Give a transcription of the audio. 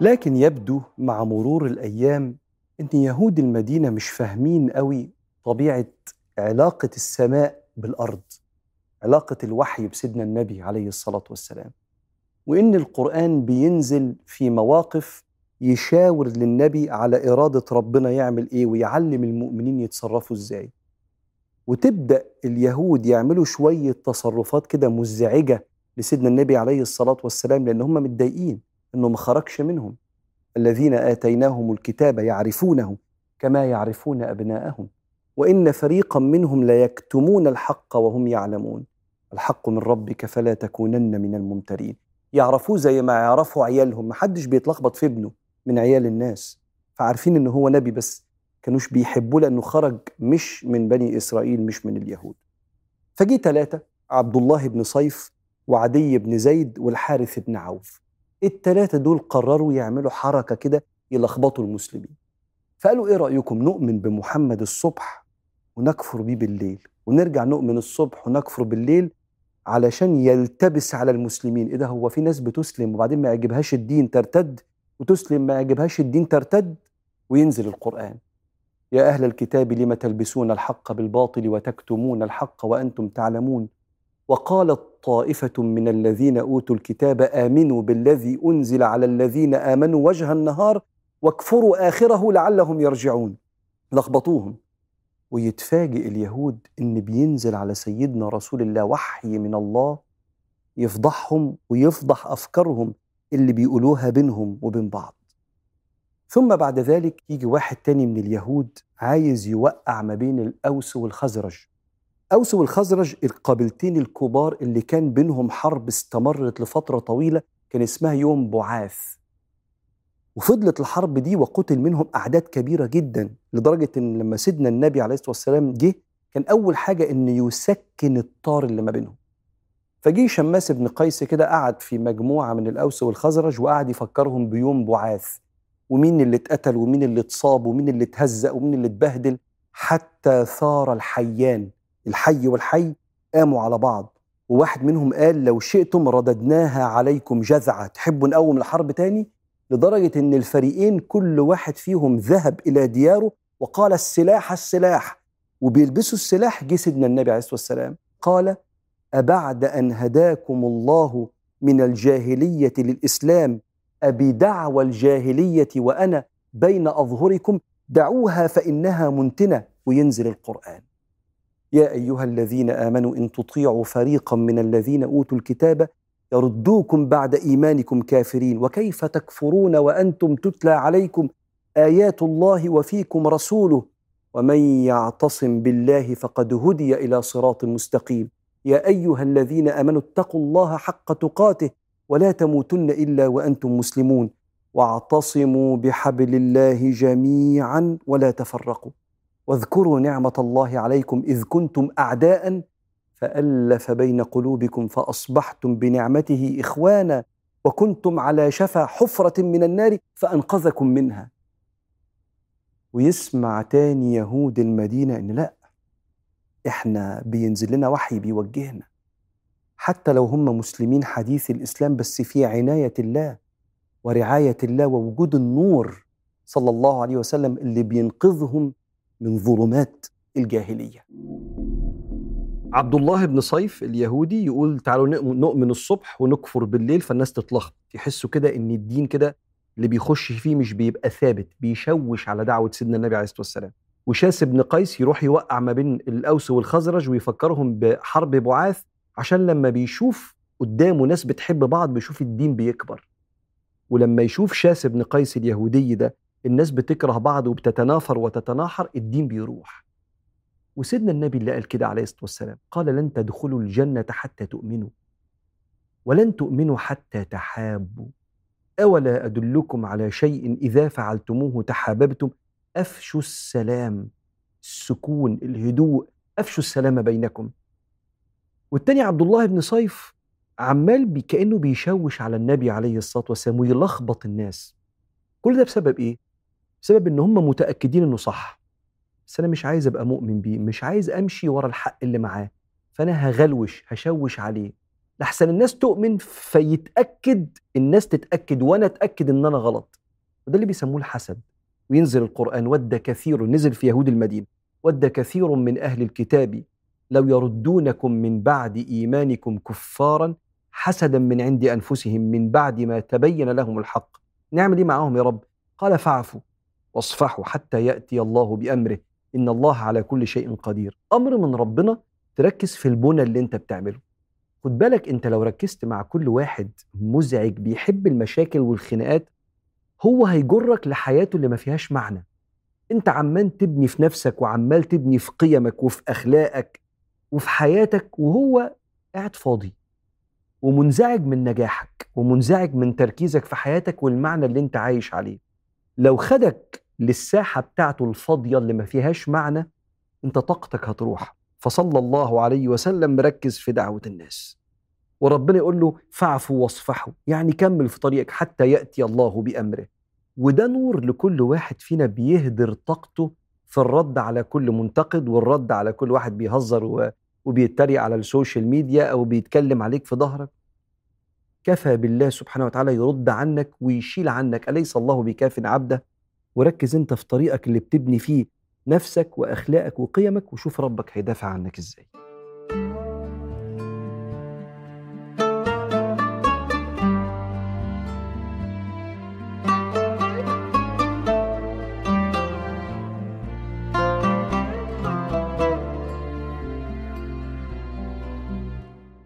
لكن يبدو مع مرور الأيام إن يهود المدينة مش فاهمين قوي طبيعة علاقة السماء بالأرض علاقة الوحي بسيدنا النبي عليه الصلاة والسلام. وإن القرآن بينزل في مواقف يشاور للنبي على إرادة ربنا يعمل إيه ويعلم المؤمنين يتصرفوا إزاي. وتبدأ اليهود يعملوا شوية تصرفات كده مزعجة لسيدنا النبي عليه الصلاة والسلام لأن هم متضايقين. إنه ما خرجش منهم. الذين آتيناهم الكتاب يعرفونه كما يعرفون أبناءهم. وإن فريقا منهم ليكتمون الحق وهم يعلمون. الحق من ربك فلا تكونن من الممترين. يعرفوه زي ما يعرفوا عيالهم. محدش بيتلخبط في ابنه من عيال الناس. فعارفين إنه هو نبي بس كانوش بيحبوه لأنه خرج مش من بني إسرائيل مش من اليهود. فجي ثلاثة عبد الله بن صيف وعدي بن زيد والحارث بن عوف. الثلاثة دول قرروا يعملوا حركة كده يلخبطوا المسلمين. فقالوا إيه رأيكم؟ نؤمن بمحمد الصبح ونكفر بيه بالليل. ونرجع نؤمن الصبح ونكفر بالليل علشان يلتبس على المسلمين. إيه ده؟ هو في ناس بتسلم وبعدين ما يعجبهاش الدين ترتد؟ وتسلم ما يعجبهاش الدين ترتد؟ وينزل القرآن. يا أهل الكتاب لم تلبسون الحق بالباطل وتكتمون الحق وأنتم تعلمون؟ وقالت طائفة من الذين أوتوا الكتاب آمنوا بالذي أنزل على الذين آمنوا وجه النهار واكفروا آخره لعلهم يرجعون. لخبطوهم. ويتفاجئ اليهود إن بينزل على سيدنا رسول الله وحي من الله يفضحهم ويفضح أفكارهم اللي بيقولوها بينهم وبين بعض. ثم بعد ذلك يجي واحد تاني من اليهود عايز يوقع ما بين الأوس والخزرج. أوس والخزرج القبيلتين الكبار اللي كان بينهم حرب استمرت لفترة طويلة كان اسمها يوم بعاث وفضلت الحرب دي وقتل منهم أعداد كبيرة جدا لدرجة إن لما سيدنا النبي عليه الصلاة والسلام جه كان أول حاجة إن يسكن الطار اللي ما بينهم. فجه شماس بن قيس كده قعد في مجموعة من الأوس والخزرج وقعد يفكرهم بيوم بعاث ومين اللي اتقتل ومين اللي اتصاب ومين اللي اتهزق ومين اللي اتبهدل حتى ثار الحيان. الحي والحي قاموا على بعض. وواحد منهم قال لو شئتم رددناها عليكم جذعة تحبوا نقوم الحرب تاني؟ لدرجة إن الفريقين كل واحد فيهم ذهب إلى دياره وقال السلاح السلاح. وبيلبسوا السلاح جه سيدنا النبي عليه الصلاة والسلام. قال أبعد أن هداكم الله من الجاهلية للإسلام؟ أبي دعوى الجاهلية وأنا بين أظهركم. دعوها فإنها منتنة. وينزل القرآن. يا أيها الذين آمنوا إن تطيعوا فريقا من الذين أوتوا الكتاب يردوكم بعد إيمانكم كافرين. وكيف تكفرون وأنتم تتلى عليكم آيات الله وفيكم رسوله؟ ومن يعتصم بالله فقد هدي إلى صراط مستقيم. يا أيها الذين آمنوا اتقوا الله حق تقاته ولا تموتن إلا وأنتم مسلمون. واعتصموا بحبل الله جميعا ولا تفرقوا. واذكروا نعمة الله عليكم إذ كنتم اعداء فألف بين قلوبكم فأصبحتم بنعمته إخوانا وكنتم على شفا حفرة من النار فأنقذكم منها. ويسمع تاني يهود المدينة إن لا إحنا بينزل لنا وحي بيوجهنا. حتى لو هم مسلمين حديث الإسلام بس في عناية الله ورعاية الله ووجود النور صلى الله عليه وسلم اللي بينقذهم من ظلمات الجاهلية. عبد الله بن صيف اليهودي يقول تعالوا نؤمن الصبح ونكفر بالليل فالناس تتلخبط. يحسوا كده إن الدين كده اللي بيخش فيه مش بيبقى ثابت بيشوش على دعوة سيدنا النبي عليه الصلاة والسلام. وشاس بن قيس يروح يوقع ما بين الأوس والخزرج ويفكرهم بحرب بعاث عشان لما بيشوف قدامه ناس بتحب بعض بيشوف الدين بيكبر. ولما يشوف شاس بن قيس اليهودي ده الناس بتكره بعض وبتتنافر وتتناحر الدين بيروح. وسيدنا النبي اللي قال كده عليه الصلاة والسلام قال لن تدخلوا الجنة حتى تؤمنوا. ولن تؤمنوا حتى تحابوا. أولا أدلكم على شيء إذا فعلتموه تحاببتم؟ أفشوا السلام السكون الهدوء أفشوا السلام بينكم. والتاني عبد الله بن صيف عمال بي كأنه بيشوش على النبي عليه الصلاة والسلام ويلخبط الناس. كل ده بسبب إيه؟ بسبب إن هم متأكدين إنه صح. بس أنا مش عايز أبقى مؤمن بيه مش عايز أمشي ورا الحق اللي معاه. فأنا هغلوش هشوش عليه. لحسن الناس تؤمن فيتأكد الناس تتأكد وأنا أتأكد إن أنا غلط. وده اللي بيسموه الحسد. وينزل القرآن ود كثير نزل في يهود المدينة. ود كثير من أهل الكتاب لو يردونكم من بعد إيمانكم كفارا حسدا من عند أنفسهم من بعد ما تبين لهم الحق. نعمل إيه معاهم يا رب. قال فاعفوا. واصفحوا حتى يأتي الله بأمره. إن الله على كل شيء قدير. أمر من ربنا تركز في البنى اللي أنت بتعمله. خد بالك أنت لو ركزت مع كل واحد مزعج بيحب المشاكل والخناقات هو هيجرك لحياته اللي ما فيهاش معنى. أنت عمال تبني في نفسك وعمال تبني في قيمك وفي أخلاقك وفي حياتك وهو قاعد فاضي. ومنزعج من نجاحك ومنزعج من تركيزك في حياتك والمعنى اللي أنت عايش عليه. لو خدك للساحة بتاعته الفاضية اللي ما فيهاش معنى أنت طاقتك هتروح. فصلى الله عليه وسلم مركز في دعوة الناس. وربنا يقول له فاعفوا واصفحوا يعني كمل في طريقك حتى يأتي الله بأمره. وده نور لكل واحد فينا بيهدر طاقته في الرد على كل منتقد والرد على كل واحد بيهزر وبيتريق على السوشيال ميديا أو بيتكلم عليك في ظهرك. كفى بالله سبحانه وتعالى يرد عنك ويشيل عنك أليس الله بكاف عبده؟ وركز انت في طريقك اللي بتبني فيه نفسك وأخلاقك وقيمك وشوف ربك هيدافع عنك إزاي.